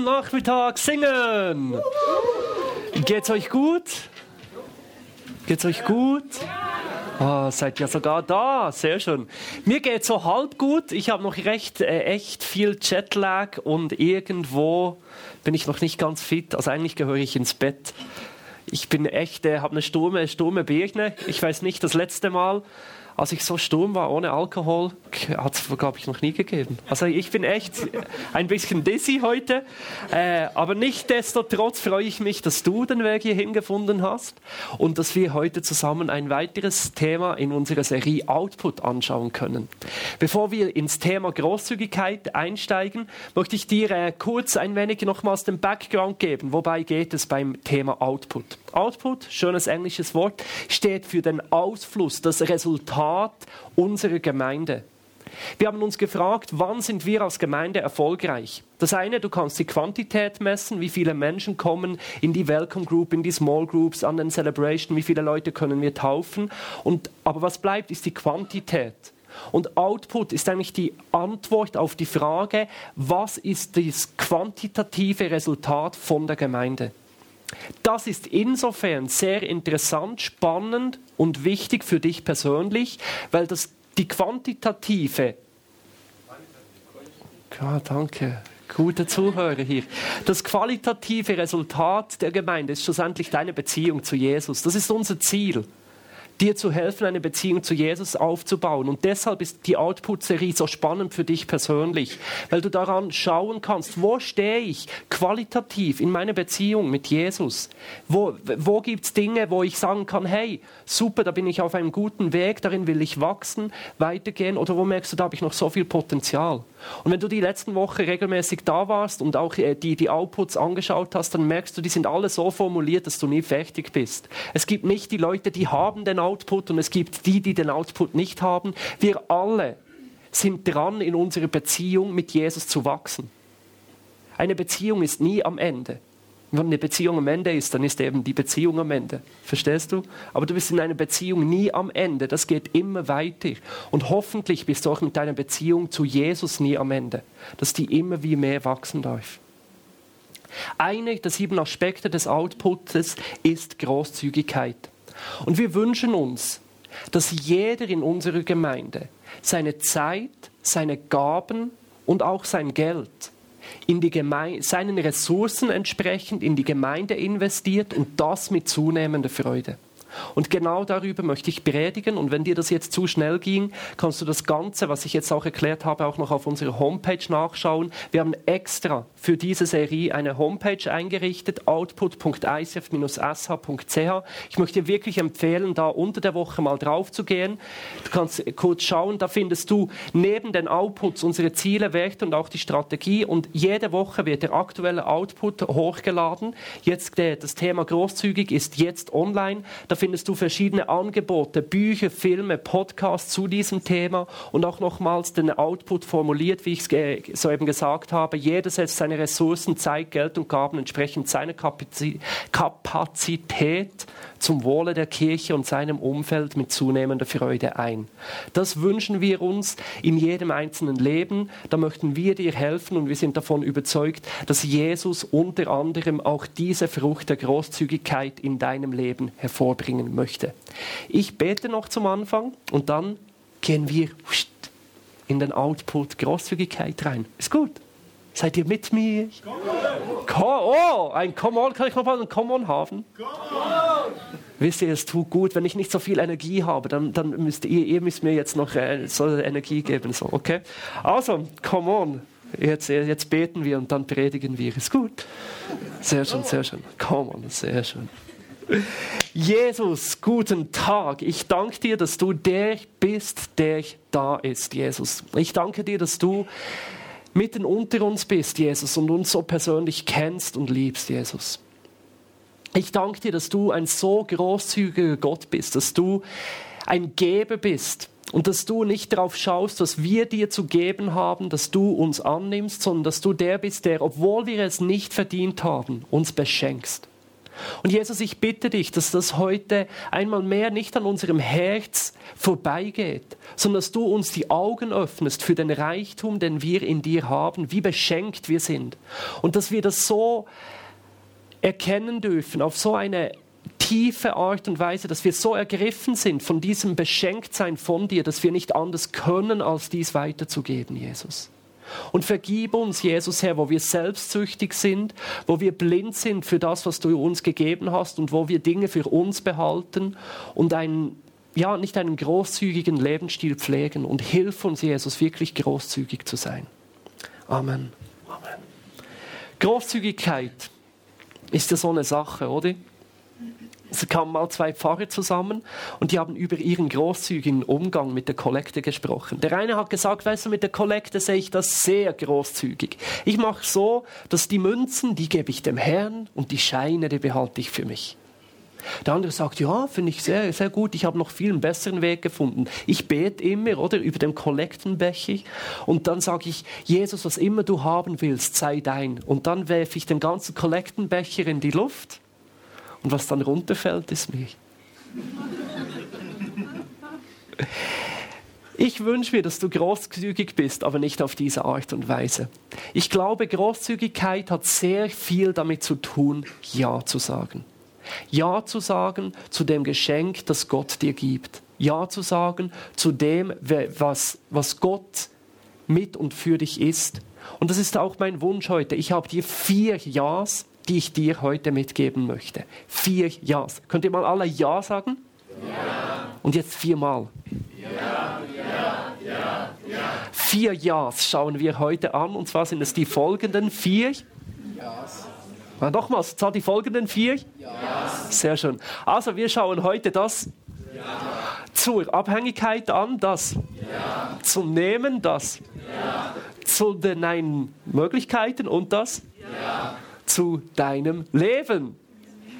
guten Nachmittag singen. Geht's euch gut? Geht's euch gut? Oh, seid ihr sogar da, sehr schön. Mir geht's so halb gut. Ich habe noch recht, äh, echt viel Jetlag und irgendwo bin ich noch nicht ganz fit. Also eigentlich gehöre ich ins Bett. Ich bin echt, äh, habe eine stumme, stumme Birne. Ich weiß nicht, das letzte Mal als ich so sturm war ohne Alkohol, hat es, glaube ich, noch nie gegeben. Also ich bin echt ein bisschen dizzy heute, äh, aber nichtdestotrotz freue ich mich, dass du den Weg hierhin gefunden hast und dass wir heute zusammen ein weiteres Thema in unserer Serie Output anschauen können. Bevor wir ins Thema Großzügigkeit einsteigen, möchte ich dir äh, kurz ein wenig nochmals den Background geben. Wobei geht es beim Thema Output? Output, schönes englisches Wort, steht für den Ausfluss, das Resultat unserer Gemeinde. Wir haben uns gefragt, wann sind wir als Gemeinde erfolgreich? Das eine, du kannst die Quantität messen, wie viele Menschen kommen in die Welcome Group, in die Small Groups, an den Celebration, wie viele Leute können wir taufen. Und, aber was bleibt, ist die Quantität. Und Output ist eigentlich die Antwort auf die Frage, was ist das quantitative Resultat von der Gemeinde? Das ist insofern sehr interessant, spannend und wichtig für dich persönlich, weil das die quantitative. Ja, danke. Gute Zuhörer hier. Das qualitative Resultat der Gemeinde ist schlussendlich deine Beziehung zu Jesus. Das ist unser Ziel dir zu helfen, eine Beziehung zu Jesus aufzubauen. Und deshalb ist die Output-Serie so spannend für dich persönlich, weil du daran schauen kannst, wo stehe ich qualitativ in meiner Beziehung mit Jesus? Wo, wo gibt es Dinge, wo ich sagen kann, hey, super, da bin ich auf einem guten Weg, darin will ich wachsen, weitergehen? Oder wo merkst du, da habe ich noch so viel Potenzial? Und wenn du die letzten Wochen regelmäßig da warst und auch äh, die, die Outputs angeschaut hast, dann merkst du, die sind alle so formuliert, dass du nie fertig bist. Es gibt nicht die Leute, die haben den Output und es gibt die, die den Output nicht haben. Wir alle sind dran, in unserer Beziehung mit Jesus zu wachsen. Eine Beziehung ist nie am Ende. Wenn eine Beziehung am Ende ist, dann ist eben die Beziehung am Ende. Verstehst du? Aber du bist in einer Beziehung nie am Ende. Das geht immer weiter. Und hoffentlich bist du auch mit deiner Beziehung zu Jesus nie am Ende. Dass die immer wie mehr wachsen darf. Einer der sieben Aspekte des Outputs ist Großzügigkeit. Und wir wünschen uns, dass jeder in unserer Gemeinde seine Zeit, seine Gaben und auch sein Geld in die Gemeinde, seinen Ressourcen entsprechend in die Gemeinde investiert und das mit zunehmender Freude. Und genau darüber möchte ich predigen. Und wenn dir das jetzt zu schnell ging, kannst du das Ganze, was ich jetzt auch erklärt habe, auch noch auf unserer Homepage nachschauen. Wir haben extra für diese Serie eine Homepage eingerichtet, output.icf-sh.ch. Ich möchte dir wirklich empfehlen, da unter der Woche mal drauf zu gehen. Du kannst kurz schauen, da findest du neben den Outputs unsere Ziele, Werte und auch die Strategie. Und jede Woche wird der aktuelle Output hochgeladen. Jetzt das Thema großzügig ist jetzt online. Da findest du verschiedene Angebote, Bücher, Filme, Podcasts zu diesem Thema und auch nochmals den Output formuliert, wie ich es soeben gesagt habe. Jeder setzt seine Ressourcen, Zeit, Geld und Gaben entsprechend seiner Kapazität zum Wohle der Kirche und seinem Umfeld mit zunehmender Freude ein. Das wünschen wir uns in jedem einzelnen Leben. Da möchten wir dir helfen und wir sind davon überzeugt, dass Jesus unter anderem auch diese Frucht der Großzügigkeit in deinem Leben hervorbringen möchte. Ich bete noch zum Anfang und dann gehen wir in den Output Großzügigkeit rein. Ist gut. Seid ihr mit mir? oh, ein Come on, kann ich noch mal ein Come on haben? Wisst ihr, es tut gut, wenn ich nicht so viel Energie habe, dann, dann müsst ihr, ihr müsst mir jetzt noch äh, so Energie geben, so, okay? Also, come on. Jetzt, jetzt beten wir und dann predigen wir. Ist gut. Sehr schön, sehr schön. Come on, sehr schön. Jesus, guten Tag. Ich danke dir, dass du der bist, der da ist, Jesus. Ich danke dir, dass du mitten unter uns bist, Jesus, und uns so persönlich kennst und liebst, Jesus. Ich danke dir, dass du ein so großzügiger Gott bist, dass du ein Geber bist und dass du nicht darauf schaust, was wir dir zu geben haben, dass du uns annimmst, sondern dass du der bist, der, obwohl wir es nicht verdient haben, uns beschenkst. Und Jesus, ich bitte dich, dass das heute einmal mehr nicht an unserem Herz vorbeigeht, sondern dass du uns die Augen öffnest für den Reichtum, den wir in dir haben, wie beschenkt wir sind. Und dass wir das so erkennen dürfen, auf so eine tiefe Art und Weise, dass wir so ergriffen sind von diesem Beschenktsein von dir, dass wir nicht anders können, als dies weiterzugeben, Jesus. Und vergib uns, Jesus Herr, wo wir selbstsüchtig sind, wo wir blind sind für das, was du uns gegeben hast und wo wir Dinge für uns behalten und einen, ja, nicht einen großzügigen Lebensstil pflegen. Und hilf uns, Jesus, wirklich großzügig zu sein. Amen. Amen. Großzügigkeit ist ja so eine Sache, oder? Es kamen mal zwei Pfarrer zusammen und die haben über ihren großzügigen Umgang mit der Kollekte gesprochen. Der eine hat gesagt, weißt du, mit der Kollekte sehe ich das sehr großzügig. Ich mache so, dass die Münzen, die gebe ich dem Herrn und die Scheine, die behalte ich für mich. Der andere sagt, ja, finde ich sehr, sehr gut. Ich habe noch viel einen besseren Weg gefunden. Ich bete immer, oder, über den Kollektenbecher. Und dann sage ich, Jesus, was immer du haben willst, sei dein. Und dann werfe ich den ganzen Kollektenbecher in die Luft und was dann runterfällt, ist mich. Ich wünsche mir, dass du großzügig bist, aber nicht auf diese Art und Weise. Ich glaube, Großzügigkeit hat sehr viel damit zu tun, Ja zu sagen. Ja zu sagen zu dem Geschenk, das Gott dir gibt. Ja zu sagen zu dem, was, was Gott mit und für dich ist. Und das ist auch mein Wunsch heute. Ich habe dir vier Ja's die ich dir heute mitgeben möchte. Vier Ja's. Könnt ihr mal alle Ja sagen? Ja. Und jetzt viermal. Ja, ja, ja, ja. Vier Ja's schauen wir heute an, und zwar sind es die folgenden vier. Ja's. Ah, nochmals, zwar die folgenden vier? Ja's. Sehr schön. Also, wir schauen heute das ja. zur Abhängigkeit an, das ja. zum Nehmen, das ja. zu den Nein Möglichkeiten und das ja zu deinem Leben.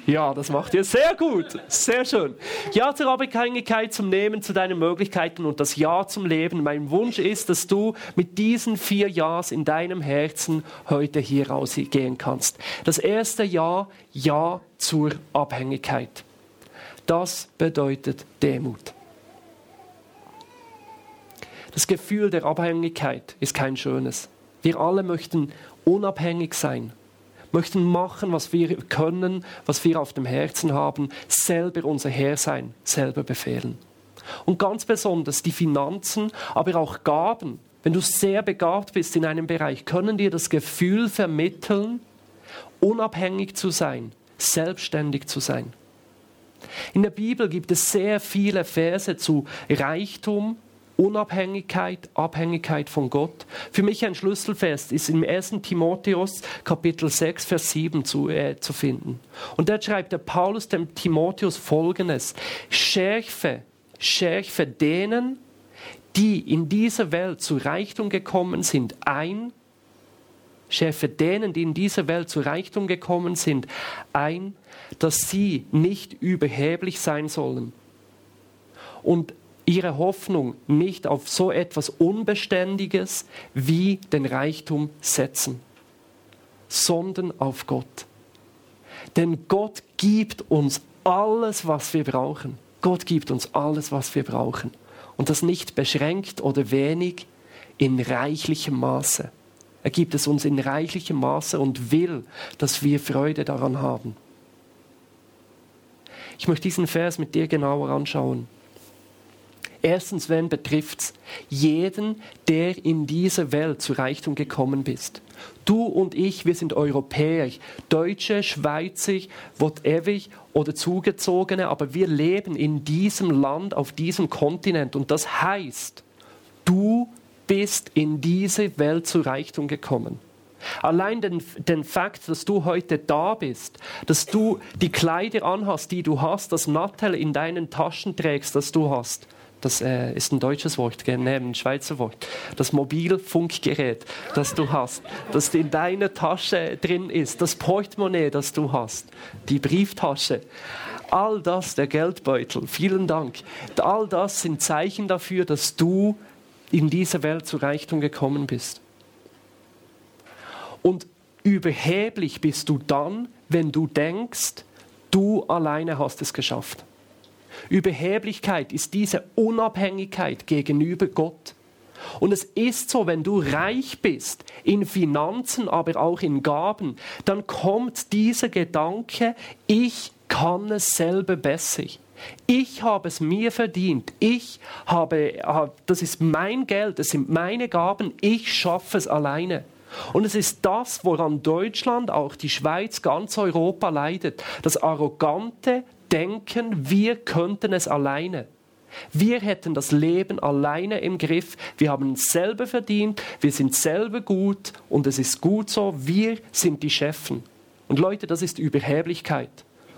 Ja, das macht ihr sehr gut. Sehr schön. Ja zur Abhängigkeit, zum Nehmen, zu deinen Möglichkeiten und das Ja zum Leben. Mein Wunsch ist, dass du mit diesen vier Ja's in deinem Herzen heute hier rausgehen kannst. Das erste Ja, Ja zur Abhängigkeit. Das bedeutet Demut. Das Gefühl der Abhängigkeit ist kein schönes. Wir alle möchten unabhängig sein möchten machen, was wir können, was wir auf dem Herzen haben, selber unser Herr sein, selber befehlen. Und ganz besonders die Finanzen, aber auch Gaben. Wenn du sehr begabt bist in einem Bereich, können dir das Gefühl vermitteln, unabhängig zu sein, selbstständig zu sein. In der Bibel gibt es sehr viele Verse zu Reichtum, Unabhängigkeit, Abhängigkeit von Gott. Für mich ein Schlüsselfest ist im 1. Timotheus Kapitel 6, Vers 7 zu, äh, zu finden. Und da schreibt der Paulus dem Timotheus folgendes. Schärfe, schärfe denen, die in dieser Welt zu Reichtum gekommen sind, ein, schärfe denen, die in dieser Welt zu Reichtum gekommen sind, ein, dass sie nicht überheblich sein sollen. Und ihre Hoffnung nicht auf so etwas Unbeständiges wie den Reichtum setzen, sondern auf Gott. Denn Gott gibt uns alles, was wir brauchen. Gott gibt uns alles, was wir brauchen. Und das nicht beschränkt oder wenig, in reichlichem Maße. Er gibt es uns in reichlichem Maße und will, dass wir Freude daran haben. Ich möchte diesen Vers mit dir genauer anschauen. Erstens, wen betrifft es? Jeden, der in dieser Welt zu Reichtum gekommen bist. Du und ich, wir sind Europäer, Deutsche, Schweizer, whatever oder Zugezogene, aber wir leben in diesem Land, auf diesem Kontinent. Und das heißt, du bist in diese Welt zu Reichtum gekommen. Allein den, den Fakt, dass du heute da bist, dass du die Kleider anhast, die du hast, das Nattel in deinen Taschen trägst, das du hast, das äh, ist ein deutsches Wort, nee, ein Schweizer Wort, das Mobilfunkgerät, das du hast, das in deiner Tasche drin ist, das Portemonnaie, das du hast, die Brieftasche, all das, der Geldbeutel, vielen Dank, all das sind Zeichen dafür, dass du in dieser Welt zu Reichtum gekommen bist. Und überheblich bist du dann, wenn du denkst, Du alleine hast es geschafft. Überheblichkeit ist diese Unabhängigkeit gegenüber Gott. Und es ist so, wenn du reich bist, in Finanzen, aber auch in Gaben, dann kommt dieser Gedanke, ich kann es selber besser. Ich habe es mir verdient. Ich habe, das ist mein Geld, das sind meine Gaben. Ich schaffe es alleine. Und es ist das, woran Deutschland, auch die Schweiz, ganz Europa leidet. Das arrogante Denken, wir könnten es alleine. Wir hätten das Leben alleine im Griff. Wir haben es selber verdient. Wir sind selber gut. Und es ist gut so. Wir sind die Chefen. Und Leute, das ist Überheblichkeit.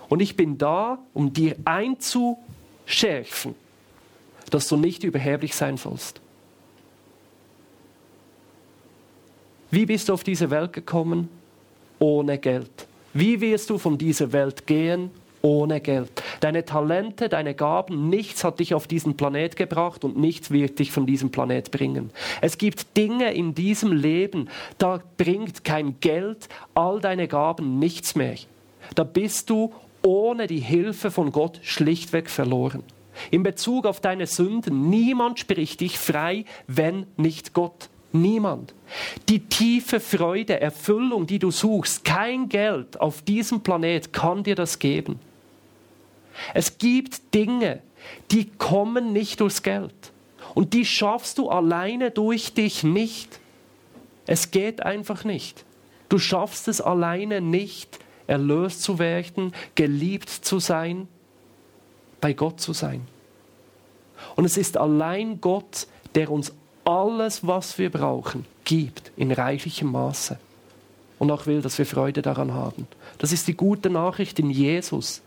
Und ich bin da, um dir einzuschärfen, dass du nicht überheblich sein sollst. Wie bist du auf diese Welt gekommen? Ohne Geld. Wie wirst du von dieser Welt gehen? Ohne Geld. Deine Talente, deine Gaben, nichts hat dich auf diesen Planet gebracht und nichts wird dich von diesem Planet bringen. Es gibt Dinge in diesem Leben, da bringt kein Geld, all deine Gaben nichts mehr. Da bist du ohne die Hilfe von Gott schlichtweg verloren. In Bezug auf deine Sünden, niemand spricht dich frei, wenn nicht Gott. Niemand. Die tiefe Freude, Erfüllung, die du suchst, kein Geld auf diesem Planet kann dir das geben. Es gibt Dinge, die kommen nicht durchs Geld. Und die schaffst du alleine durch dich nicht. Es geht einfach nicht. Du schaffst es alleine nicht, erlöst zu werden, geliebt zu sein, bei Gott zu sein. Und es ist allein Gott, der uns alles, was wir brauchen, gibt in reichlichem Maße. Und auch will, dass wir Freude daran haben. Das ist die gute Nachricht in Jesus,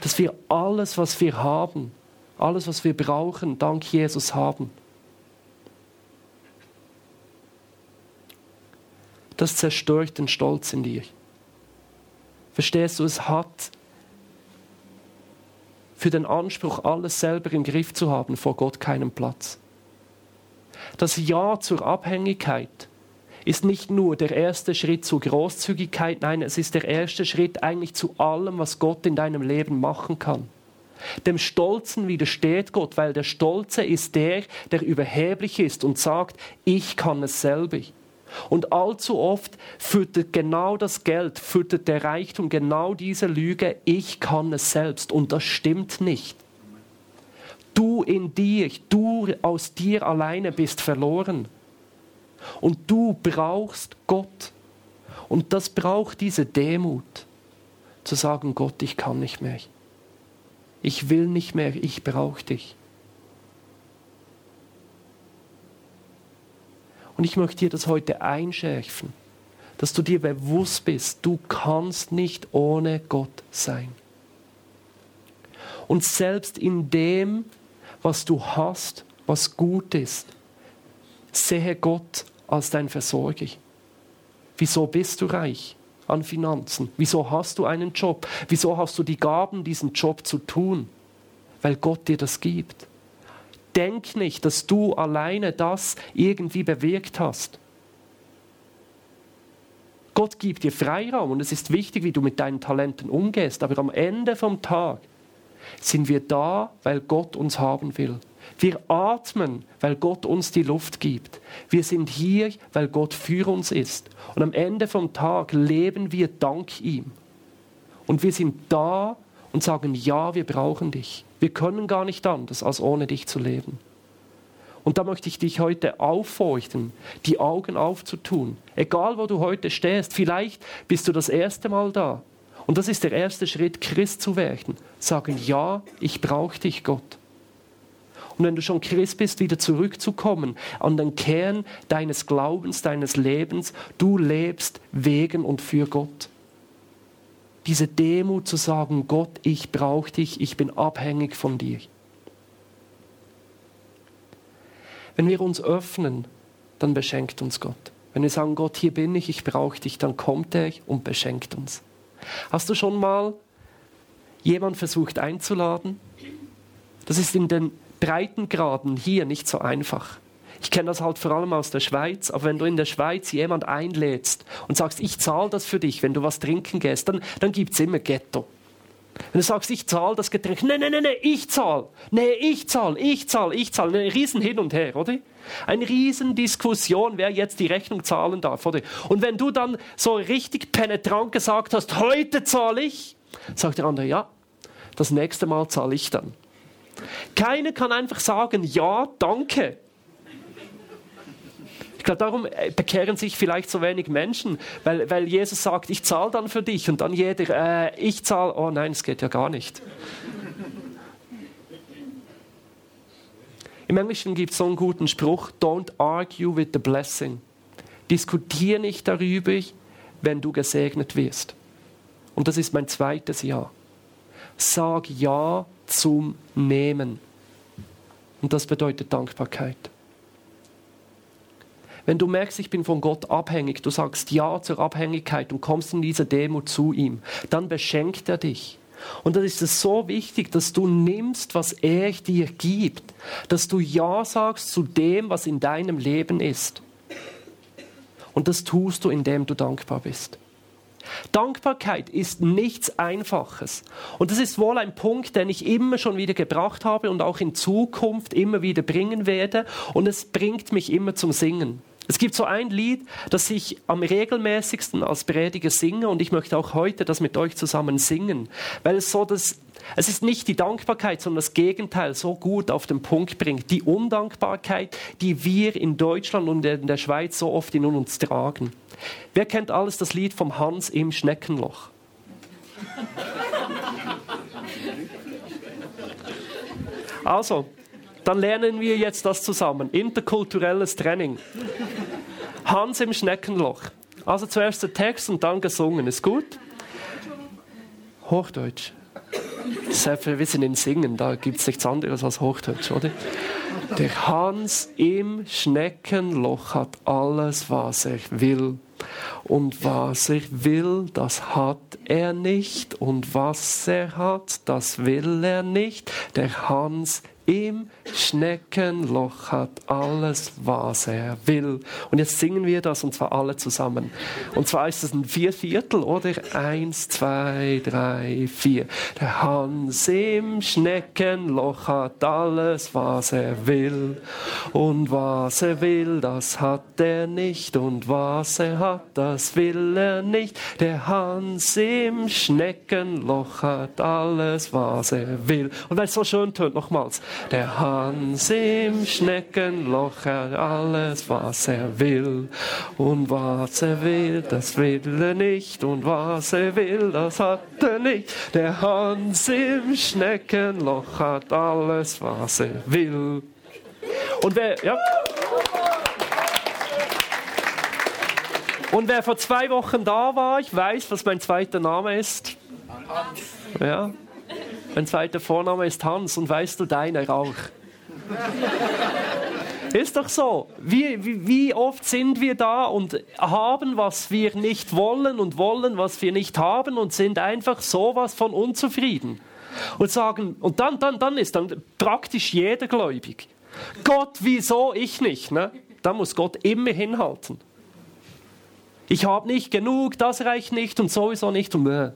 dass wir alles, was wir haben, alles, was wir brauchen, dank Jesus haben. Das zerstört den Stolz in dir. Verstehst du, es hat für den Anspruch, alles selber im Griff zu haben, vor Gott keinen Platz. Das Ja zur Abhängigkeit ist nicht nur der erste Schritt zur Großzügigkeit, nein, es ist der erste Schritt eigentlich zu allem, was Gott in deinem Leben machen kann. Dem Stolzen widersteht Gott, weil der Stolze ist der, der überheblich ist und sagt, ich kann es selber. Und allzu oft füttert genau das Geld, füttert der Reichtum genau diese Lüge, ich kann es selbst. Und das stimmt nicht. Du in dir, du aus dir alleine bist verloren. Und du brauchst Gott. Und das braucht diese Demut, zu sagen, Gott, ich kann nicht mehr. Ich will nicht mehr, ich brauche dich. Und ich möchte dir das heute einschärfen, dass du dir bewusst bist, du kannst nicht ohne Gott sein. Und selbst in dem, was du hast, was gut ist, sehe Gott als dein Versorger. Wieso bist du reich an Finanzen? Wieso hast du einen Job? Wieso hast du die Gaben, diesen Job zu tun? Weil Gott dir das gibt. Denk nicht, dass du alleine das irgendwie bewirkt hast. Gott gibt dir Freiraum und es ist wichtig, wie du mit deinen Talenten umgehst. Aber am Ende vom Tag sind wir da, weil Gott uns haben will. Wir atmen, weil Gott uns die Luft gibt. Wir sind hier, weil Gott für uns ist. Und am Ende vom Tag leben wir dank ihm. Und wir sind da und sagen, ja, wir brauchen dich. Wir können gar nicht anders, als ohne dich zu leben. Und da möchte ich dich heute auffeuchten, die Augen aufzutun. Egal, wo du heute stehst, vielleicht bist du das erste Mal da. Und das ist der erste Schritt, Christ zu werden. Sagen, ja, ich brauche dich, Gott. Und wenn du schon Christ bist, wieder zurückzukommen an den Kern deines Glaubens, deines Lebens. Du lebst wegen und für Gott diese Demut zu sagen, Gott, ich brauche dich, ich bin abhängig von dir. Wenn wir uns öffnen, dann beschenkt uns Gott. Wenn wir sagen, Gott, hier bin ich, ich brauche dich, dann kommt er und beschenkt uns. Hast du schon mal jemand versucht einzuladen? Das ist in den Breitengraden hier nicht so einfach. Ich kenne das halt vor allem aus der Schweiz, aber wenn du in der Schweiz jemand einlädst und sagst, ich zahle das für dich, wenn du was trinken gehst, dann, dann gibt es immer Ghetto. Wenn du sagst, ich zahle das Getränk, nein, nein, nein, nee, ich zahle, nee, ich zahle, ich zahle, ich zahle, ein riesen Hin und Her, oder? Eine riesen Diskussion, wer jetzt die Rechnung zahlen darf, oder? Und wenn du dann so richtig penetrant gesagt hast, heute zahle ich, sagt der andere, ja, das nächste Mal zahle ich dann. Keiner kann einfach sagen, ja, danke. Ich glaube, darum äh, bekehren sich vielleicht so wenig Menschen, weil, weil Jesus sagt, ich zahle dann für dich und dann jeder, äh, ich zahle, oh nein, es geht ja gar nicht. Im Englischen gibt es so einen guten Spruch, don't argue with the blessing. Diskutier nicht darüber, wenn du gesegnet wirst. Und das ist mein zweites Ja. Sag Ja zum Nehmen. Und das bedeutet Dankbarkeit. Wenn du merkst, ich bin von Gott abhängig, du sagst Ja zur Abhängigkeit und kommst in diese Demut zu ihm, dann beschenkt er dich. Und dann ist es so wichtig, dass du nimmst, was er dir gibt, dass du Ja sagst zu dem, was in deinem Leben ist. Und das tust du, indem du dankbar bist. Dankbarkeit ist nichts Einfaches. Und das ist wohl ein Punkt, den ich immer schon wieder gebracht habe und auch in Zukunft immer wieder bringen werde. Und es bringt mich immer zum Singen. Es gibt so ein Lied, das ich am regelmäßigsten als Prediger singe und ich möchte auch heute das mit euch zusammen singen, weil es so das es ist nicht die Dankbarkeit, sondern das Gegenteil so gut auf den Punkt bringt. Die Undankbarkeit, die wir in Deutschland und in der Schweiz so oft in uns tragen. Wer kennt alles das Lied vom Hans im Schneckenloch? Also, dann lernen wir jetzt das zusammen. Interkulturelles Training. Hans im Schneckenloch. Also zuerst der Text und dann gesungen. Ist gut? Hochdeutsch. Wir sind in Singen, da gibt es nichts anderes als Hochdeutsch, oder? Der Hans im Schneckenloch hat alles, was er will. Und was er will, das hat er nicht. Und was er hat, das will er nicht. Der Hans im Schneckenloch hat alles, was er will. Und jetzt singen wir das und zwar alle zusammen. Und zwar ist es ein Vierviertel, oder? Eins, zwei, drei, vier. Der Hans im Schneckenloch hat alles, was er will. Und was er will, das hat er nicht. Und was er hat, das will er nicht. Der Hans im Schneckenloch hat alles, was er will. Und weil es so schön tönt, nochmals. Der Hans im Schneckenloch hat alles, was er will. Und was er will, das will er nicht. Und was er will, das hat er nicht. Der Hans im Schneckenloch hat alles, was er will. Und wer, ja. Und wer vor zwei Wochen da war, ich weiß, was mein zweiter Name ist. Hans. Ja, mein zweiter Vorname ist Hans und weißt du deiner auch. Ist doch so. Wie, wie, wie, oft sind wir da und haben, was wir nicht wollen und wollen, was wir nicht haben und sind einfach sowas von unzufrieden. Und sagen, und dann, dann, dann ist dann praktisch jeder gläubig. Gott, wieso ich nicht? Ne? Da muss Gott immer hinhalten. Ich habe nicht genug, das reicht nicht und sowieso nicht. Und, äh.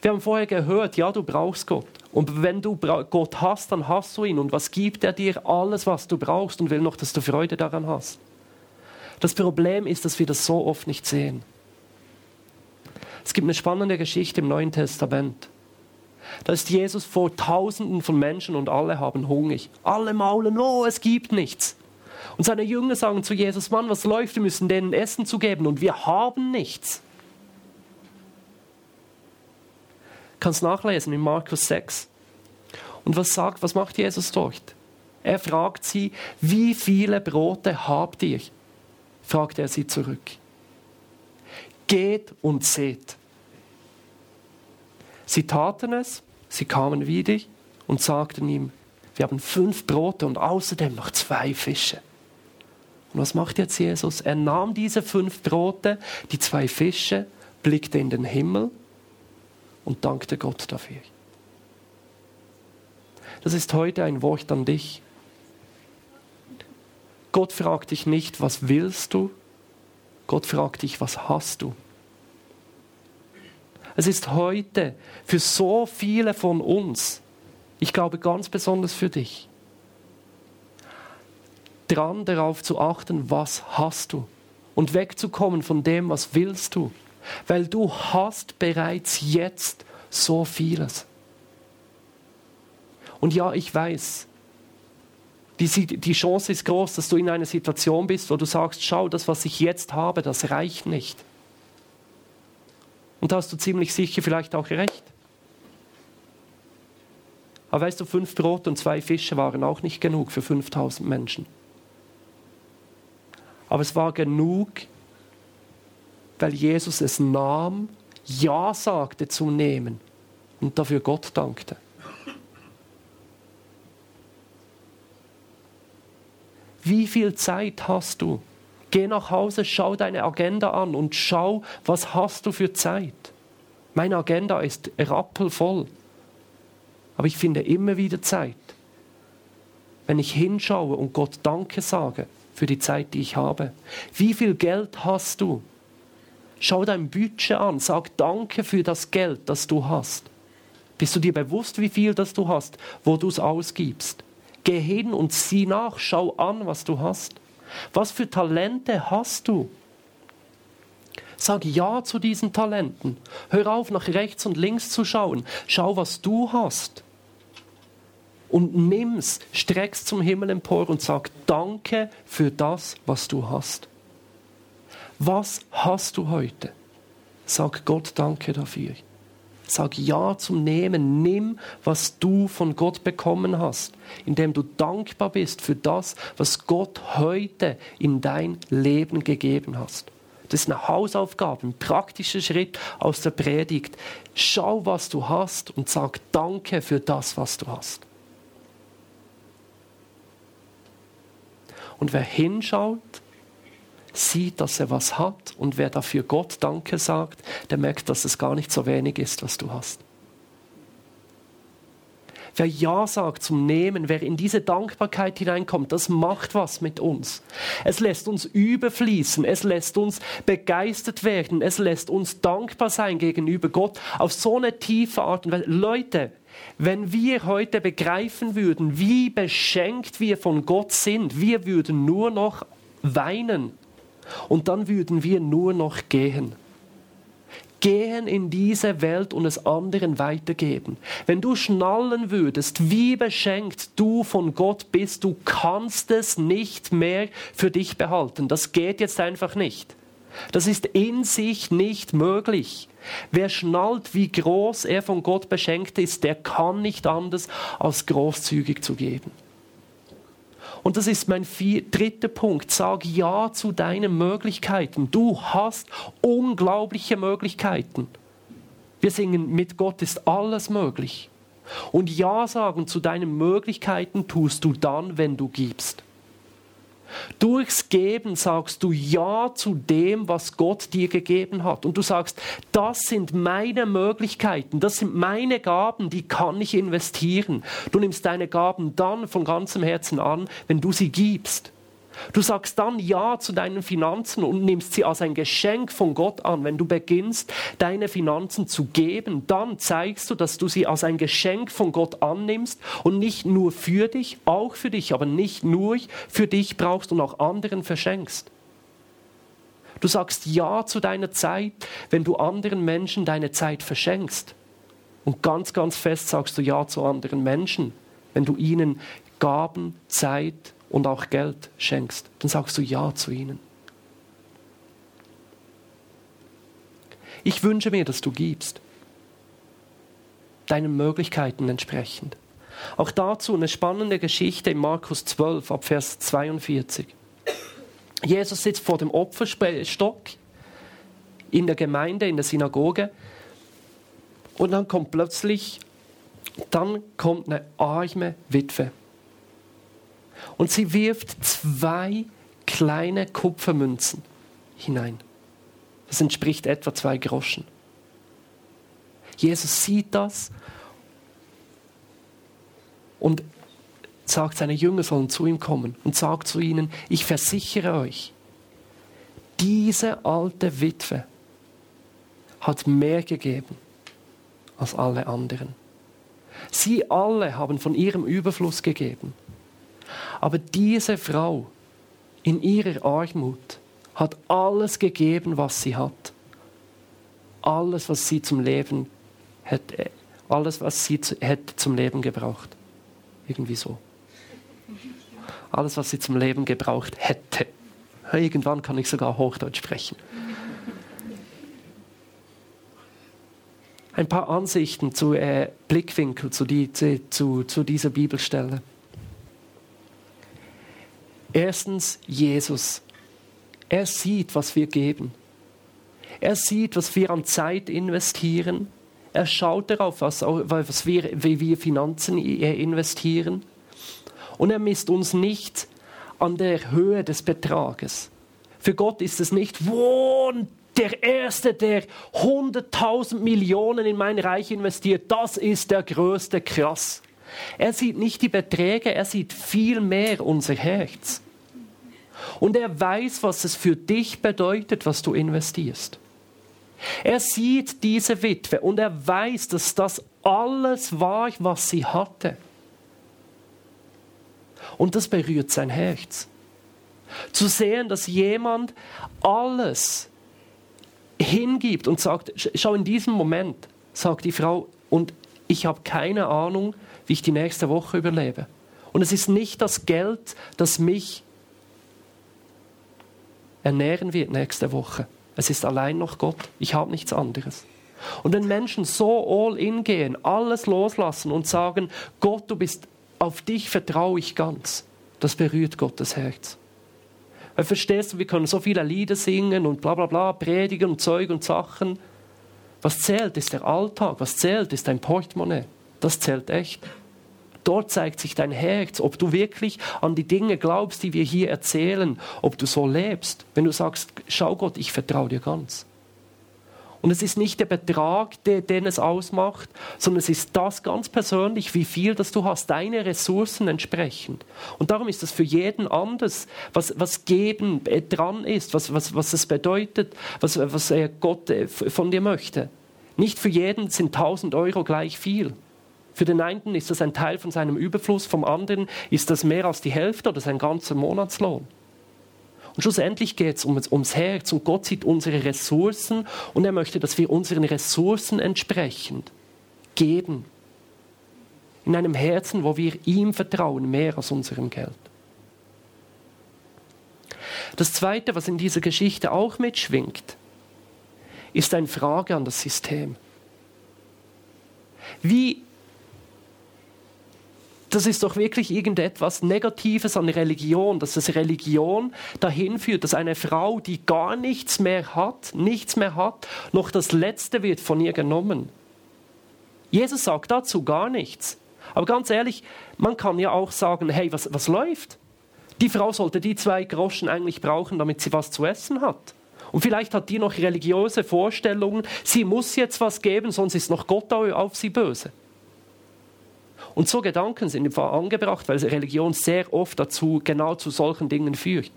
Wir haben vorher gehört, ja, du brauchst Gott. Und wenn du Gott hast, dann hast du ihn. Und was gibt er dir? Alles, was du brauchst und will noch, dass du Freude daran hast. Das Problem ist, dass wir das so oft nicht sehen. Es gibt eine spannende Geschichte im Neuen Testament. Da ist Jesus vor Tausenden von Menschen und alle haben Hunger. Alle maulen, oh, es gibt nichts. Und seine Jünger sagen zu Jesus, Mann, was läuft? Wir müssen denen Essen zu geben und wir haben nichts. Kannst nachlesen in Markus 6. Und was sagt, was macht Jesus dort? Er fragt sie, wie viele Brote habt ihr? fragt er sie zurück. Geht und seht. Sie taten es, sie kamen wieder und sagten ihm, wir haben fünf Brote und außerdem noch zwei Fische. Und was macht jetzt Jesus? Er nahm diese fünf Brote, die zwei Fische, blickte in den Himmel und dankte Gott dafür. Das ist heute ein Wort an dich. Gott fragt dich nicht, was willst du? Gott fragt dich, was hast du? Es ist heute für so viele von uns, ich glaube ganz besonders für dich, dran darauf zu achten, was hast du und wegzukommen von dem, was willst du, weil du hast bereits jetzt so vieles. Und ja, ich weiß, die, die Chance ist groß, dass du in einer Situation bist, wo du sagst, schau, das, was ich jetzt habe, das reicht nicht. Und da hast du ziemlich sicher vielleicht auch recht. Aber weißt du, fünf Brot und zwei Fische waren auch nicht genug für 5000 Menschen. Aber es war genug, weil Jesus es nahm, Ja sagte zu nehmen und dafür Gott dankte. Wie viel Zeit hast du? Geh nach Hause, schau deine Agenda an und schau, was hast du für Zeit. Meine Agenda ist rappelvoll. Aber ich finde immer wieder Zeit, wenn ich hinschaue und Gott Danke sage für die Zeit, die ich habe. Wie viel Geld hast du? Schau dein Budget an, sag Danke für das Geld, das du hast. Bist du dir bewusst, wie viel das du hast, wo du es ausgibst? Geh hin und sieh nach, schau an, was du hast. Was für Talente hast du? Sag Ja zu diesen Talenten. Hör auf, nach rechts und links zu schauen. Schau, was du hast. Und nimm's, streck's zum Himmel empor und sag Danke für das, was du hast. Was hast du heute? Sag Gott Danke dafür. Sag Ja zum Nehmen. Nimm, was du von Gott bekommen hast, indem du dankbar bist für das, was Gott heute in dein Leben gegeben hast. Das ist eine Hausaufgabe, ein praktischer Schritt aus der Predigt. Schau, was du hast und sag Danke für das, was du hast. Und wer hinschaut, sieht, dass er was hat und wer dafür Gott Danke sagt, der merkt, dass es gar nicht so wenig ist, was du hast. Wer Ja sagt zum Nehmen, wer in diese Dankbarkeit hineinkommt, das macht was mit uns. Es lässt uns überfließen, es lässt uns begeistert werden, es lässt uns dankbar sein gegenüber Gott auf so eine tiefe Art und Weise. Leute, wenn wir heute begreifen würden, wie beschenkt wir von Gott sind, wir würden nur noch weinen und dann würden wir nur noch gehen. Gehen in diese Welt und es anderen weitergeben. Wenn du schnallen würdest, wie beschenkt du von Gott bist, du kannst es nicht mehr für dich behalten. Das geht jetzt einfach nicht. Das ist in sich nicht möglich. Wer schnallt, wie groß er von Gott beschenkt ist, der kann nicht anders, als großzügig zu geben. Und das ist mein vier, dritter Punkt. Sag Ja zu deinen Möglichkeiten. Du hast unglaubliche Möglichkeiten. Wir singen, mit Gott ist alles möglich. Und Ja sagen zu deinen Möglichkeiten tust du dann, wenn du gibst. Durchs Geben sagst du Ja zu dem, was Gott dir gegeben hat. Und du sagst, das sind meine Möglichkeiten, das sind meine Gaben, die kann ich investieren. Du nimmst deine Gaben dann von ganzem Herzen an, wenn du sie gibst. Du sagst dann Ja zu deinen Finanzen und nimmst sie als ein Geschenk von Gott an. Wenn du beginnst, deine Finanzen zu geben, dann zeigst du, dass du sie als ein Geschenk von Gott annimmst und nicht nur für dich, auch für dich, aber nicht nur für dich brauchst und auch anderen verschenkst. Du sagst Ja zu deiner Zeit, wenn du anderen Menschen deine Zeit verschenkst. Und ganz, ganz fest sagst du Ja zu anderen Menschen, wenn du ihnen Gaben, Zeit, und auch Geld schenkst, dann sagst du Ja zu ihnen. Ich wünsche mir, dass du gibst, deinen Möglichkeiten entsprechend. Auch dazu eine spannende Geschichte in Markus 12 ab Vers 42. Jesus sitzt vor dem Opferstock in der Gemeinde, in der Synagoge und dann kommt plötzlich, dann kommt eine arme Witwe und sie wirft zwei kleine Kupfermünzen hinein. Das entspricht etwa zwei Groschen. Jesus sieht das und sagt, seine Jünger sollen zu ihm kommen und sagt zu ihnen, ich versichere euch, diese alte Witwe hat mehr gegeben als alle anderen. Sie alle haben von ihrem Überfluss gegeben. Aber diese Frau in ihrer Armut hat alles gegeben, was sie hat. Alles, was sie zum Leben hätte, alles, was sie hätte zum Leben gebraucht. Irgendwie so. Alles, was sie zum Leben gebraucht hätte. Irgendwann kann ich sogar Hochdeutsch sprechen. Ein paar Ansichten zu äh, Blickwinkel zu, die, zu, zu dieser Bibelstelle. Erstens Jesus. Er sieht, was wir geben. Er sieht, was wir an Zeit investieren. Er schaut darauf, was, was wir, wie wir Finanzen investieren. Und er misst uns nicht an der Höhe des Betrages. Für Gott ist es nicht, wo der Erste, der 100.000 Millionen in mein Reich investiert, das ist der Größte, krass. Er sieht nicht die Beträge, er sieht viel mehr unser Herz. Und er weiß, was es für dich bedeutet, was du investierst. Er sieht diese Witwe und er weiß, dass das alles war, was sie hatte. Und das berührt sein Herz. Zu sehen, dass jemand alles hingibt und sagt, schau in diesem Moment, sagt die Frau, und ich habe keine Ahnung, wie ich die nächste Woche überlebe. Und es ist nicht das Geld, das mich ernähren wird nächste Woche. Es ist allein noch Gott. Ich habe nichts anderes. Und wenn Menschen so all in gehen, alles loslassen und sagen, Gott, du bist, auf dich vertraue ich ganz, das berührt Gottes Herz. Weil verstehst du, wir können so viele Lieder singen und bla bla bla, predigen und Zeug und Sachen. Was zählt, ist der Alltag. Was zählt, ist dein Portemonnaie. Das zählt echt. Dort zeigt sich dein Herz, ob du wirklich an die Dinge glaubst, die wir hier erzählen, ob du so lebst. Wenn du sagst, schau Gott, ich vertraue dir ganz. Und es ist nicht der Betrag, der, den es ausmacht, sondern es ist das ganz persönlich, wie viel das du hast, deine Ressourcen entsprechend. Und darum ist das für jeden anders, was, was Geben äh, dran ist, was, was, was es bedeutet, was, was Gott äh, von dir möchte. Nicht für jeden sind 1000 Euro gleich viel. Für den einen ist das ein Teil von seinem Überfluss, vom anderen ist das mehr als die Hälfte oder sein ganzer Monatslohn. Und schlussendlich geht es um, ums Herz und Gott sieht unsere Ressourcen und er möchte, dass wir unseren Ressourcen entsprechend geben. In einem Herzen, wo wir ihm vertrauen, mehr als unserem Geld. Das Zweite, was in dieser Geschichte auch mitschwingt, ist eine Frage an das System. Wie das ist doch wirklich irgendetwas Negatives an Religion, dass es Religion dahin führt, dass eine Frau, die gar nichts mehr hat, nichts mehr hat, noch das Letzte wird von ihr genommen. Jesus sagt dazu gar nichts. Aber ganz ehrlich, man kann ja auch sagen, hey, was, was läuft? Die Frau sollte die zwei Groschen eigentlich brauchen, damit sie was zu essen hat. Und vielleicht hat die noch religiöse Vorstellungen, sie muss jetzt was geben, sonst ist noch Gott auf sie böse. Und so Gedanken sind im Fall angebracht, weil Religion sehr oft dazu, genau zu solchen Dingen führt.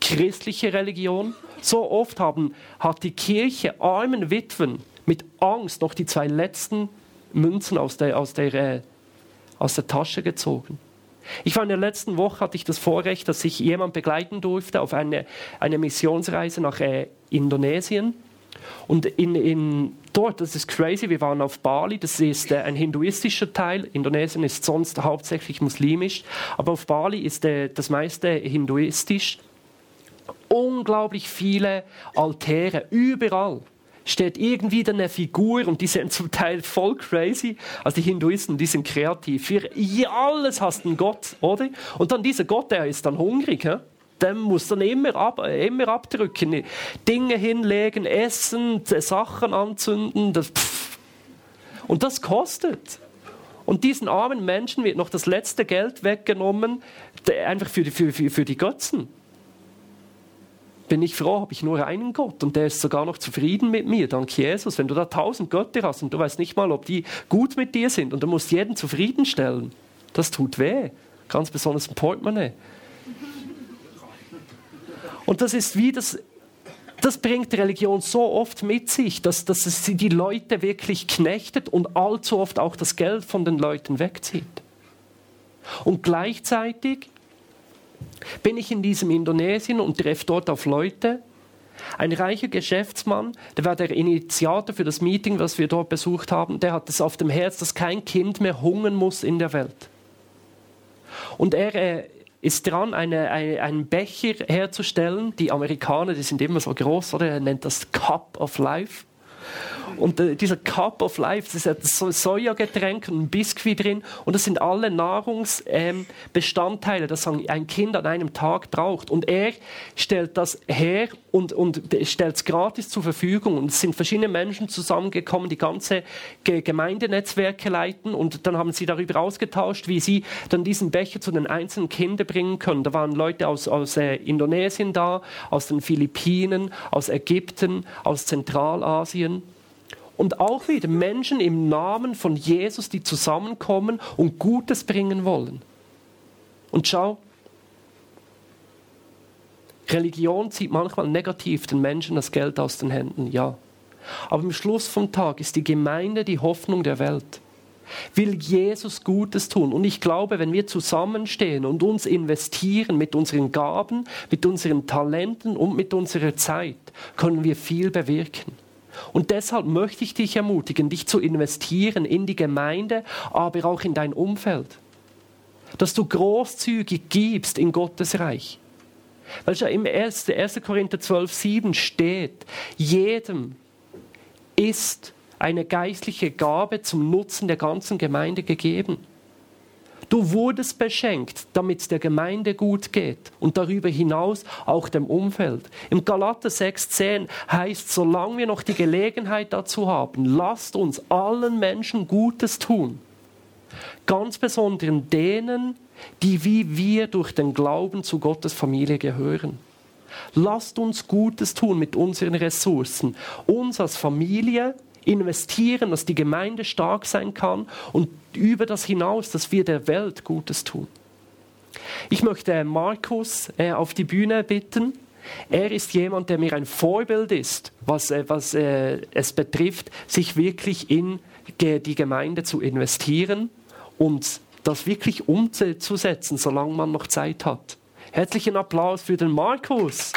Christliche Religion, so oft haben, hat die Kirche armen Witwen mit Angst noch die zwei letzten Münzen aus der, aus der, äh, aus der Tasche gezogen. Ich war in der letzten Woche, hatte ich das Vorrecht, dass ich jemand begleiten durfte auf eine, eine Missionsreise nach äh, Indonesien. Und in, in, dort, das ist crazy, wir waren auf Bali, das ist äh, ein hinduistischer Teil. Indonesien ist sonst hauptsächlich muslimisch, aber auf Bali ist äh, das meiste hinduistisch. Unglaublich viele Altäre, überall steht irgendwie eine Figur und die sind zum Teil voll crazy. Also die Hinduisten, die sind kreativ. Für alles hast einen Gott, oder? Und dann dieser Gott, der ist dann hungrig. He? Dem muss dann immer, ab, immer abdrücken. Dinge hinlegen, essen, Sachen anzünden. Das, und das kostet. Und diesen armen Menschen wird noch das letzte Geld weggenommen, einfach für die, für, für, für die Götzen. Bin ich froh, habe ich nur einen Gott und der ist sogar noch zufrieden mit mir, dank Jesus. Wenn du da tausend Götter hast und du weißt nicht mal, ob die gut mit dir sind und du musst jeden zufriedenstellen, das tut weh. Ganz besonders im Portemonnaie. Und das ist wie das, Das bringt Religion so oft mit sich, dass, dass es die Leute wirklich knechtet und allzu oft auch das Geld von den Leuten wegzieht. Und gleichzeitig bin ich in diesem Indonesien und treffe dort auf Leute, ein reicher Geschäftsmann, der war der Initiator für das Meeting, was wir dort besucht haben, der hat es auf dem Herz, dass kein Kind mehr hungern muss in der Welt. Und er äh, ist dran, eine, eine, einen Becher herzustellen. Die Amerikaner, die sind immer so groß, oder? Er nennt das Cup of Life. Und äh, dieser Cup of Life, das ist ein Sojagetränk und ein Biskuit drin. Und das sind alle Nahrungsbestandteile, ähm, das ein Kind an einem Tag braucht. Und er stellt das her und, und stellt es gratis zur Verfügung. Und es sind verschiedene Menschen zusammengekommen, die ganze Ge Gemeindenetzwerke leiten. Und dann haben sie darüber ausgetauscht, wie sie dann diesen Becher zu den einzelnen Kindern bringen können. Da waren Leute aus, aus äh, Indonesien da, aus den Philippinen, aus Ägypten, aus Zentralasien. Und auch wieder Menschen im Namen von Jesus, die zusammenkommen und Gutes bringen wollen. Und schau, Religion zieht manchmal negativ den Menschen das Geld aus den Händen, ja. Aber am Schluss vom Tag ist die Gemeinde die Hoffnung der Welt. Will Jesus Gutes tun. Und ich glaube, wenn wir zusammenstehen und uns investieren mit unseren Gaben, mit unseren Talenten und mit unserer Zeit, können wir viel bewirken. Und deshalb möchte ich dich ermutigen, dich zu investieren in die Gemeinde, aber auch in dein Umfeld. Dass du großzügig gibst in Gottes Reich. Weil schon im 1. 1. Korinther 12, 7 steht, jedem ist eine geistliche Gabe zum Nutzen der ganzen Gemeinde gegeben. Du wurdest beschenkt, damit es der Gemeinde gut geht und darüber hinaus auch dem Umfeld. Im Galater 6,10 heißt, solange wir noch die Gelegenheit dazu haben, lasst uns allen Menschen Gutes tun. Ganz besonders denen, die wie wir durch den Glauben zu Gottes Familie gehören. Lasst uns Gutes tun mit unseren Ressourcen. Uns als Familie investieren, dass die Gemeinde stark sein kann und über das hinaus, dass wir der Welt Gutes tun. Ich möchte Markus äh, auf die Bühne bitten. Er ist jemand, der mir ein Vorbild ist, was, äh, was äh, es betrifft, sich wirklich in die Gemeinde zu investieren und das wirklich umzusetzen, solange man noch Zeit hat. Herzlichen Applaus für den Markus.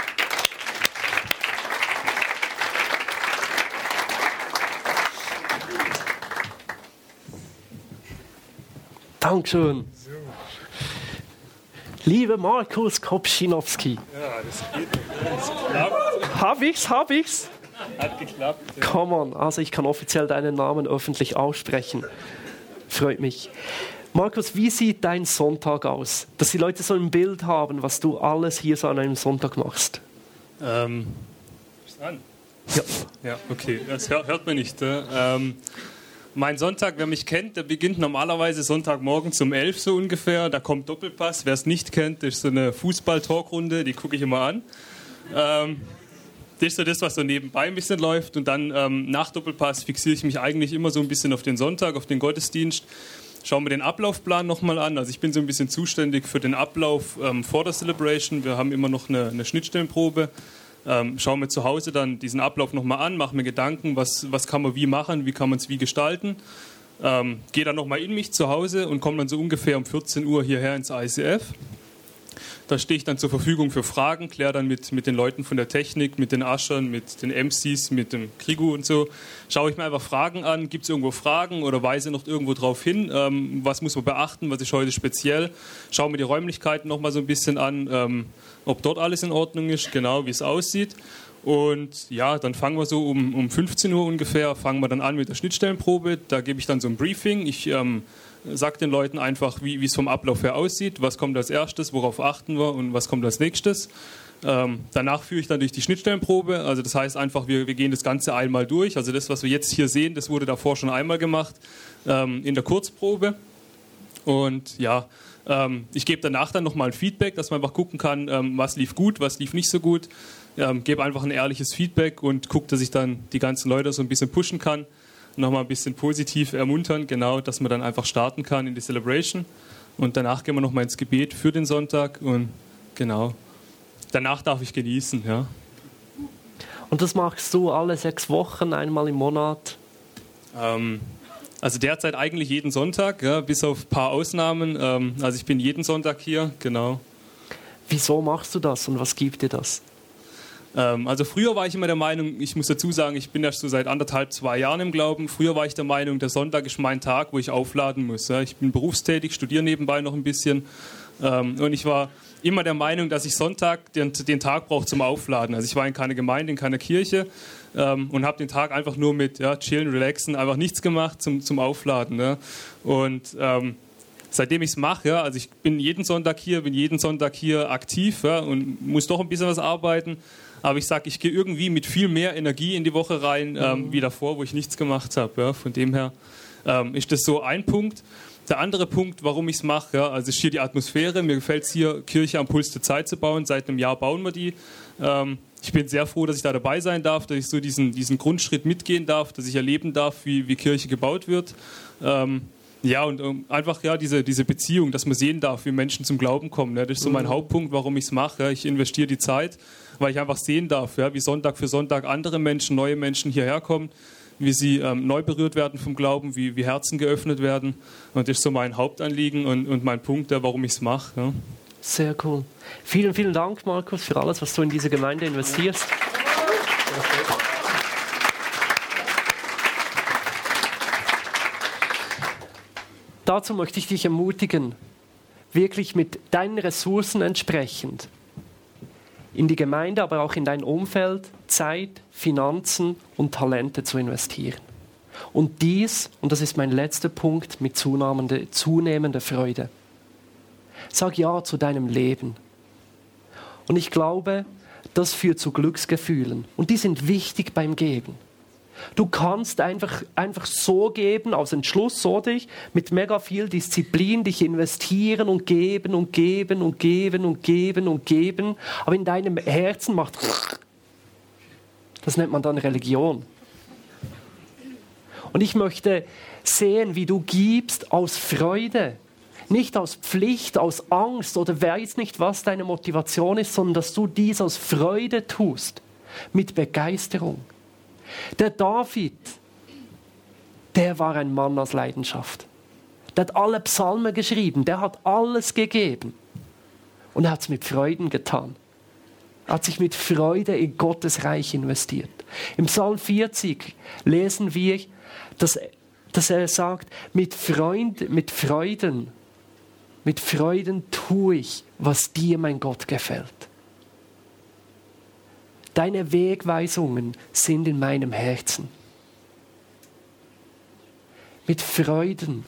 Dankeschön. So. Lieber Markus Kopschinowski. Ja, das geht. Das klappt. Hab ich's, hab ich's. Hat geklappt. Ja. Come on, also ich kann offiziell deinen Namen öffentlich aussprechen. Freut mich. Markus, wie sieht dein Sonntag aus? Dass die Leute so ein Bild haben, was du alles hier so an einem Sonntag machst. Ähm, an? Ja. Ja, okay. Das hört man nicht. Ähm, mein Sonntag, wer mich kennt, der beginnt normalerweise Sonntagmorgen um 11 so ungefähr. Da kommt Doppelpass. Wer es nicht kennt, das ist so eine Fußball-Talkrunde, die gucke ich immer an. Ähm, das ist so das, was so nebenbei ein bisschen läuft. Und dann ähm, nach Doppelpass fixiere ich mich eigentlich immer so ein bisschen auf den Sonntag, auf den Gottesdienst. Schauen wir den Ablaufplan nochmal an. Also ich bin so ein bisschen zuständig für den Ablauf ähm, vor der Celebration. Wir haben immer noch eine, eine Schnittstellenprobe ähm, schaue mir zu Hause dann diesen Ablauf nochmal an, mache mir Gedanken, was, was kann man wie machen, wie kann man es wie gestalten. Ähm, Gehe dann nochmal in mich zu Hause und komme dann so ungefähr um 14 Uhr hierher ins ICF. Da stehe ich dann zur Verfügung für Fragen, kläre dann mit, mit den Leuten von der Technik, mit den Aschern, mit den MCs, mit dem Krigu und so. Schaue ich mir einfach Fragen an, gibt es irgendwo Fragen oder weise noch irgendwo drauf hin, ähm, was muss man beachten, was ist heute speziell. Schaue mir die Räumlichkeiten nochmal so ein bisschen an, ähm, ob dort alles in Ordnung ist, genau wie es aussieht. Und ja, dann fangen wir so um, um 15 Uhr ungefähr, fangen wir dann an mit der Schnittstellenprobe. Da gebe ich dann so ein Briefing. Ich ähm, sage den Leuten einfach, wie es vom Ablauf her aussieht, was kommt als erstes, worauf achten wir und was kommt als nächstes. Ähm, danach führe ich dann durch die Schnittstellenprobe. Also das heißt einfach, wir, wir, gehen das Ganze einmal durch. Also das, was wir jetzt hier sehen, das wurde davor schon einmal gemacht ähm, in der Kurzprobe. Und ja, ähm, ich gebe danach dann nochmal ein Feedback, dass man einfach gucken kann, ähm, was lief gut, was lief nicht so gut. Ähm, gebe einfach ein ehrliches Feedback und gucke, dass ich dann die ganzen Leute so ein bisschen pushen kann. Nochmal ein bisschen positiv ermuntern, genau, dass man dann einfach starten kann in die Celebration. Und danach gehen wir nochmal ins Gebet für den Sonntag und genau. Danach darf ich genießen, ja. Und das machst du alle sechs Wochen, einmal im Monat? Ähm, also derzeit eigentlich jeden Sonntag, ja, bis auf ein paar Ausnahmen. Ähm, also ich bin jeden Sonntag hier, genau. Wieso machst du das und was gibt dir das? Ähm, also früher war ich immer der Meinung, ich muss dazu sagen, ich bin erst so seit anderthalb, zwei Jahren im Glauben. Früher war ich der Meinung, der Sonntag ist mein Tag, wo ich aufladen muss. Ja. Ich bin berufstätig, studiere nebenbei noch ein bisschen. Ähm, und ich war immer der Meinung, dass ich Sonntag den, den Tag brauche zum Aufladen. Also ich war in keiner Gemeinde, in keiner Kirche ähm, und habe den Tag einfach nur mit ja, chillen, relaxen, einfach nichts gemacht zum, zum Aufladen. Ne? Und ähm, seitdem ich es mache, ja, also ich bin jeden Sonntag hier, bin jeden Sonntag hier aktiv ja, und muss doch ein bisschen was arbeiten. Aber ich sage, ich gehe irgendwie mit viel mehr Energie in die Woche rein ähm, mhm. wie davor, wo ich nichts gemacht habe. Ja. Von dem her ähm, ist das so ein Punkt. Der andere Punkt, warum ich es mache, ja, also ist hier die Atmosphäre. Mir gefällt es hier, Kirche am Puls der Zeit zu bauen. Seit einem Jahr bauen wir die. Ähm, ich bin sehr froh, dass ich da dabei sein darf, dass ich so diesen, diesen Grundschritt mitgehen darf, dass ich erleben darf, wie, wie Kirche gebaut wird. Ähm, ja, und um, einfach ja, diese, diese Beziehung, dass man sehen darf, wie Menschen zum Glauben kommen. Ne? Das ist so mein mhm. Hauptpunkt, warum ich es mache. Ja? Ich investiere die Zeit, weil ich einfach sehen darf, ja, wie Sonntag für Sonntag andere Menschen, neue Menschen hierher kommen wie sie ähm, neu berührt werden vom Glauben, wie, wie Herzen geöffnet werden. Und das ist so mein Hauptanliegen und, und mein Punkt, der, warum ich es mache. Ja. Sehr cool. Vielen, vielen Dank, Markus, für alles, was du in diese Gemeinde investierst. Dazu möchte ich dich ermutigen, wirklich mit deinen Ressourcen entsprechend in die Gemeinde, aber auch in dein Umfeld Zeit, Finanzen und Talente zu investieren. Und dies, und das ist mein letzter Punkt, mit zunehmender, zunehmender Freude. Sag Ja zu deinem Leben. Und ich glaube, das führt zu Glücksgefühlen. Und die sind wichtig beim Geben. Du kannst einfach, einfach so geben, aus Entschluss, so dich, mit mega viel Disziplin dich investieren und geben und geben und geben und geben und geben. Aber in deinem Herzen macht. Das nennt man dann Religion. Und ich möchte sehen, wie du gibst aus Freude. Nicht aus Pflicht, aus Angst oder weiß nicht, was deine Motivation ist, sondern dass du dies aus Freude tust, mit Begeisterung. Der David, der war ein Mann aus Leidenschaft. Der hat alle Psalmen geschrieben, der hat alles gegeben. Und er hat es mit Freuden getan. Er hat sich mit Freude in Gottes Reich investiert. Im Psalm 40 lesen wir, dass, dass er sagt, mit, Freund, mit Freuden, mit Freuden tue ich, was dir, mein Gott, gefällt. Deine Wegweisungen sind in meinem Herzen. Mit Freuden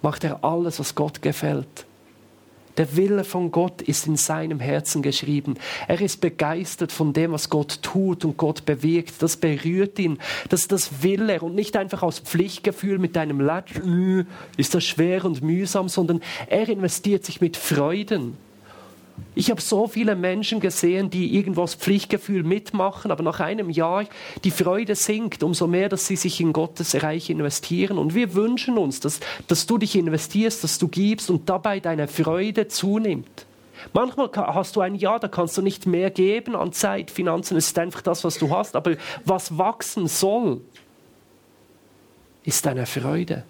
macht er alles, was Gott gefällt. Der Wille von Gott ist in seinem Herzen geschrieben. Er ist begeistert von dem, was Gott tut und Gott bewirkt. Das berührt ihn. Das, das will er. Und nicht einfach aus Pflichtgefühl mit einem Latsch, äh, ist das schwer und mühsam, sondern er investiert sich mit Freuden. Ich habe so viele Menschen gesehen, die irgendwo das Pflichtgefühl mitmachen, aber nach einem Jahr die Freude sinkt, umso mehr, dass sie sich in Gottes Reich investieren. Und wir wünschen uns, dass, dass du dich investierst, dass du gibst und dabei deine Freude zunimmt. Manchmal hast du ein Jahr, da kannst du nicht mehr geben an Zeit, Finanzen, es ist einfach das, was du hast, aber was wachsen soll, ist deine Freude.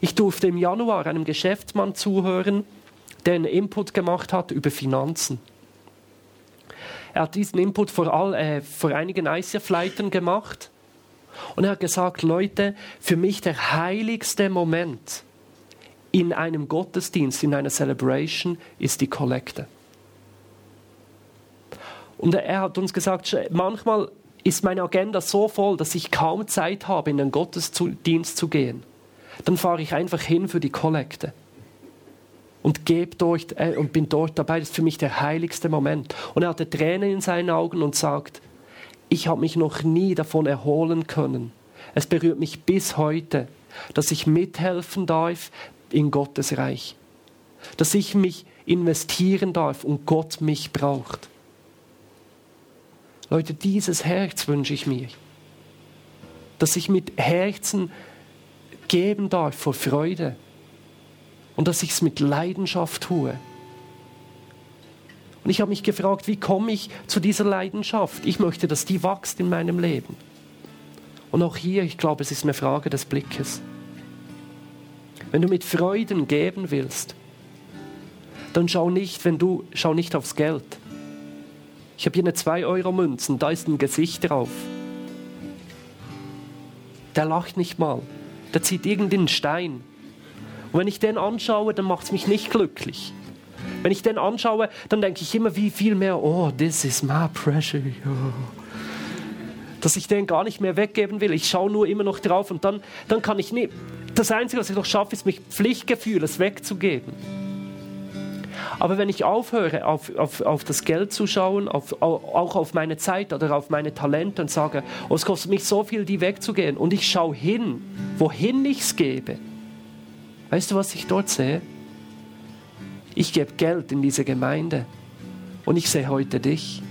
Ich durfte im Januar einem Geschäftsmann zuhören, der einen Input gemacht hat über Finanzen. Er hat diesen Input vor, all, äh, vor einigen ICF-Leitern gemacht und er hat gesagt, Leute, für mich der heiligste Moment in einem Gottesdienst, in einer Celebration, ist die Kollekte. Und er hat uns gesagt, manchmal ist meine Agenda so voll, dass ich kaum Zeit habe, in den Gottesdienst zu gehen. Dann fahre ich einfach hin für die Kollekte und gebe dort äh, und bin dort dabei. Das ist für mich der heiligste Moment. Und er hatte Tränen in seinen Augen und sagt, ich habe mich noch nie davon erholen können. Es berührt mich bis heute, dass ich mithelfen darf in Gottes Reich. Dass ich mich investieren darf und Gott mich braucht. Leute, dieses Herz wünsche ich mir. Dass ich mit Herzen geben darf vor Freude und dass ich es mit Leidenschaft tue. Und ich habe mich gefragt, wie komme ich zu dieser Leidenschaft? Ich möchte, dass die wächst in meinem Leben. Und auch hier, ich glaube, es ist eine Frage des Blickes. Wenn du mit Freuden geben willst, dann schau nicht, wenn du, schau nicht aufs Geld. Ich habe hier eine 2-Euro-Münzen, da ist ein Gesicht drauf. Der lacht nicht mal. Der zieht irgendeinen Stein. Und wenn ich den anschaue, dann macht es mich nicht glücklich. Wenn ich den anschaue, dann denke ich immer wie viel mehr, oh, this is my pressure. Dass ich den gar nicht mehr weggeben will. Ich schaue nur immer noch drauf und dann, dann kann ich nicht. Das Einzige, was ich noch schaffe, ist, mich Pflichtgefühl, es wegzugeben. Aber wenn ich aufhöre, auf, auf, auf das Geld zu schauen, auf, auch auf meine Zeit oder auf meine Talente und sage, oh, es kostet mich so viel, die wegzugehen, und ich schaue hin, wohin ich es gebe, weißt du, was ich dort sehe? Ich gebe Geld in diese Gemeinde und ich sehe heute dich.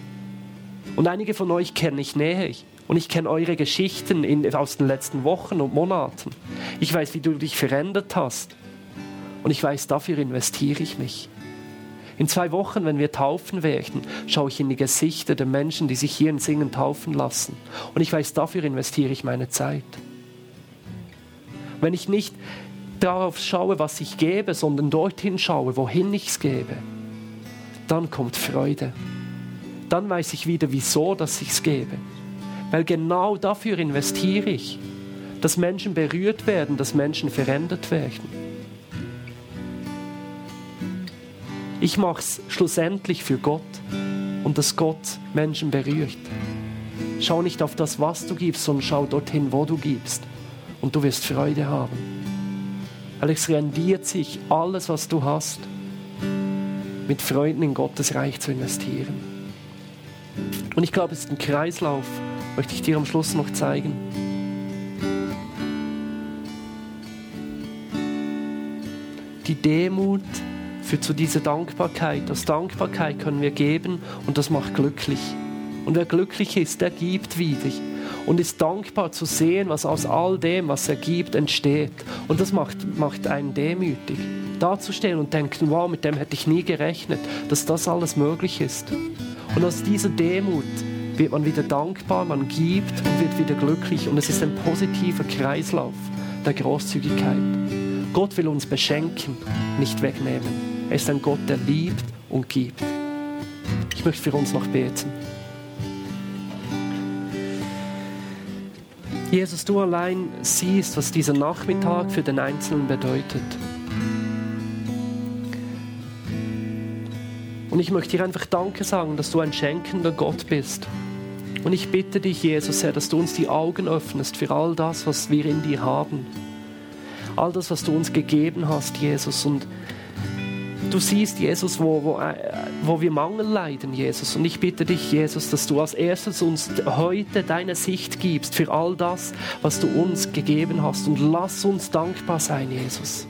Und einige von euch kenne ich näher. Und ich kenne eure Geschichten in, aus den letzten Wochen und Monaten. Ich weiß, wie du dich verändert hast. Und ich weiß, dafür investiere ich mich. In zwei Wochen, wenn wir taufen werden, schaue ich in die Gesichter der Menschen, die sich hier in Singen taufen lassen. Und ich weiß, dafür investiere ich meine Zeit. Wenn ich nicht darauf schaue, was ich gebe, sondern dorthin schaue, wohin ich es gebe, dann kommt Freude. Dann weiß ich wieder, wieso, dass ich es gebe. Weil genau dafür investiere ich, dass Menschen berührt werden, dass Menschen verändert werden. Ich mache es schlussendlich für Gott und dass Gott Menschen berührt. Schau nicht auf das, was du gibst, sondern schau dorthin, wo du gibst. Und du wirst Freude haben. Weil es rendiert sich, alles, was du hast, mit Freunden in Gottes Reich zu investieren. Und ich glaube, es ist ein Kreislauf, möchte ich dir am Schluss noch zeigen. Die Demut für zu dieser Dankbarkeit. Aus Dankbarkeit können wir geben und das macht glücklich. Und wer glücklich ist, der gibt wieder und ist dankbar zu sehen, was aus all dem, was er gibt, entsteht. Und das macht, macht einen demütig. Dazustehen und denken, wow, mit dem hätte ich nie gerechnet, dass das alles möglich ist. Und aus dieser Demut wird man wieder dankbar, man gibt und wird wieder glücklich. Und es ist ein positiver Kreislauf der Großzügigkeit. Gott will uns beschenken, nicht wegnehmen. Er ist ein Gott, der liebt und gibt. Ich möchte für uns noch beten. Jesus, du allein siehst, was dieser Nachmittag für den Einzelnen bedeutet. Und ich möchte dir einfach Danke sagen, dass du ein schenkender Gott bist. Und ich bitte dich, Jesus, Herr, dass du uns die Augen öffnest für all das, was wir in dir haben. All das, was du uns gegeben hast, Jesus. Und Du siehst, Jesus, wo, wo, äh, wo wir Mangel leiden, Jesus. Und ich bitte dich, Jesus, dass du als erstes uns heute deine Sicht gibst für all das, was du uns gegeben hast. Und lass uns dankbar sein, Jesus.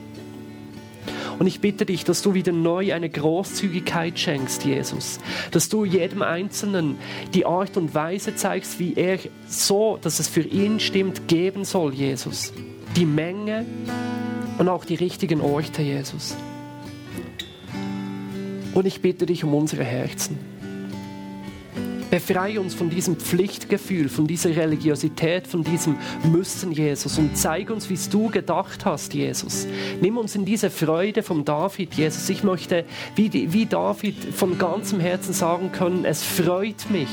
Und ich bitte dich, dass du wieder neu eine Großzügigkeit schenkst, Jesus. Dass du jedem Einzelnen die Art und Weise zeigst, wie er so, dass es für ihn stimmt, geben soll, Jesus. Die Menge und auch die richtigen Orte, Jesus. Und ich bitte dich um unsere Herzen. Befreie uns von diesem Pflichtgefühl, von dieser Religiosität, von diesem Müssen, Jesus, und zeig uns, wie es du gedacht hast, Jesus. Nimm uns in diese Freude vom David, Jesus. Ich möchte, wie, wie David, von ganzem Herzen sagen können, es freut mich,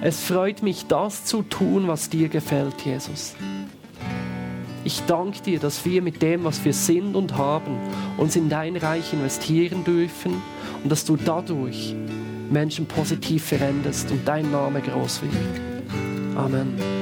es freut mich, das zu tun, was dir gefällt, Jesus. Ich danke dir, dass wir mit dem, was wir sind und haben, uns in dein Reich investieren dürfen und dass du dadurch Menschen positiv veränderst und dein Name groß wird. Amen.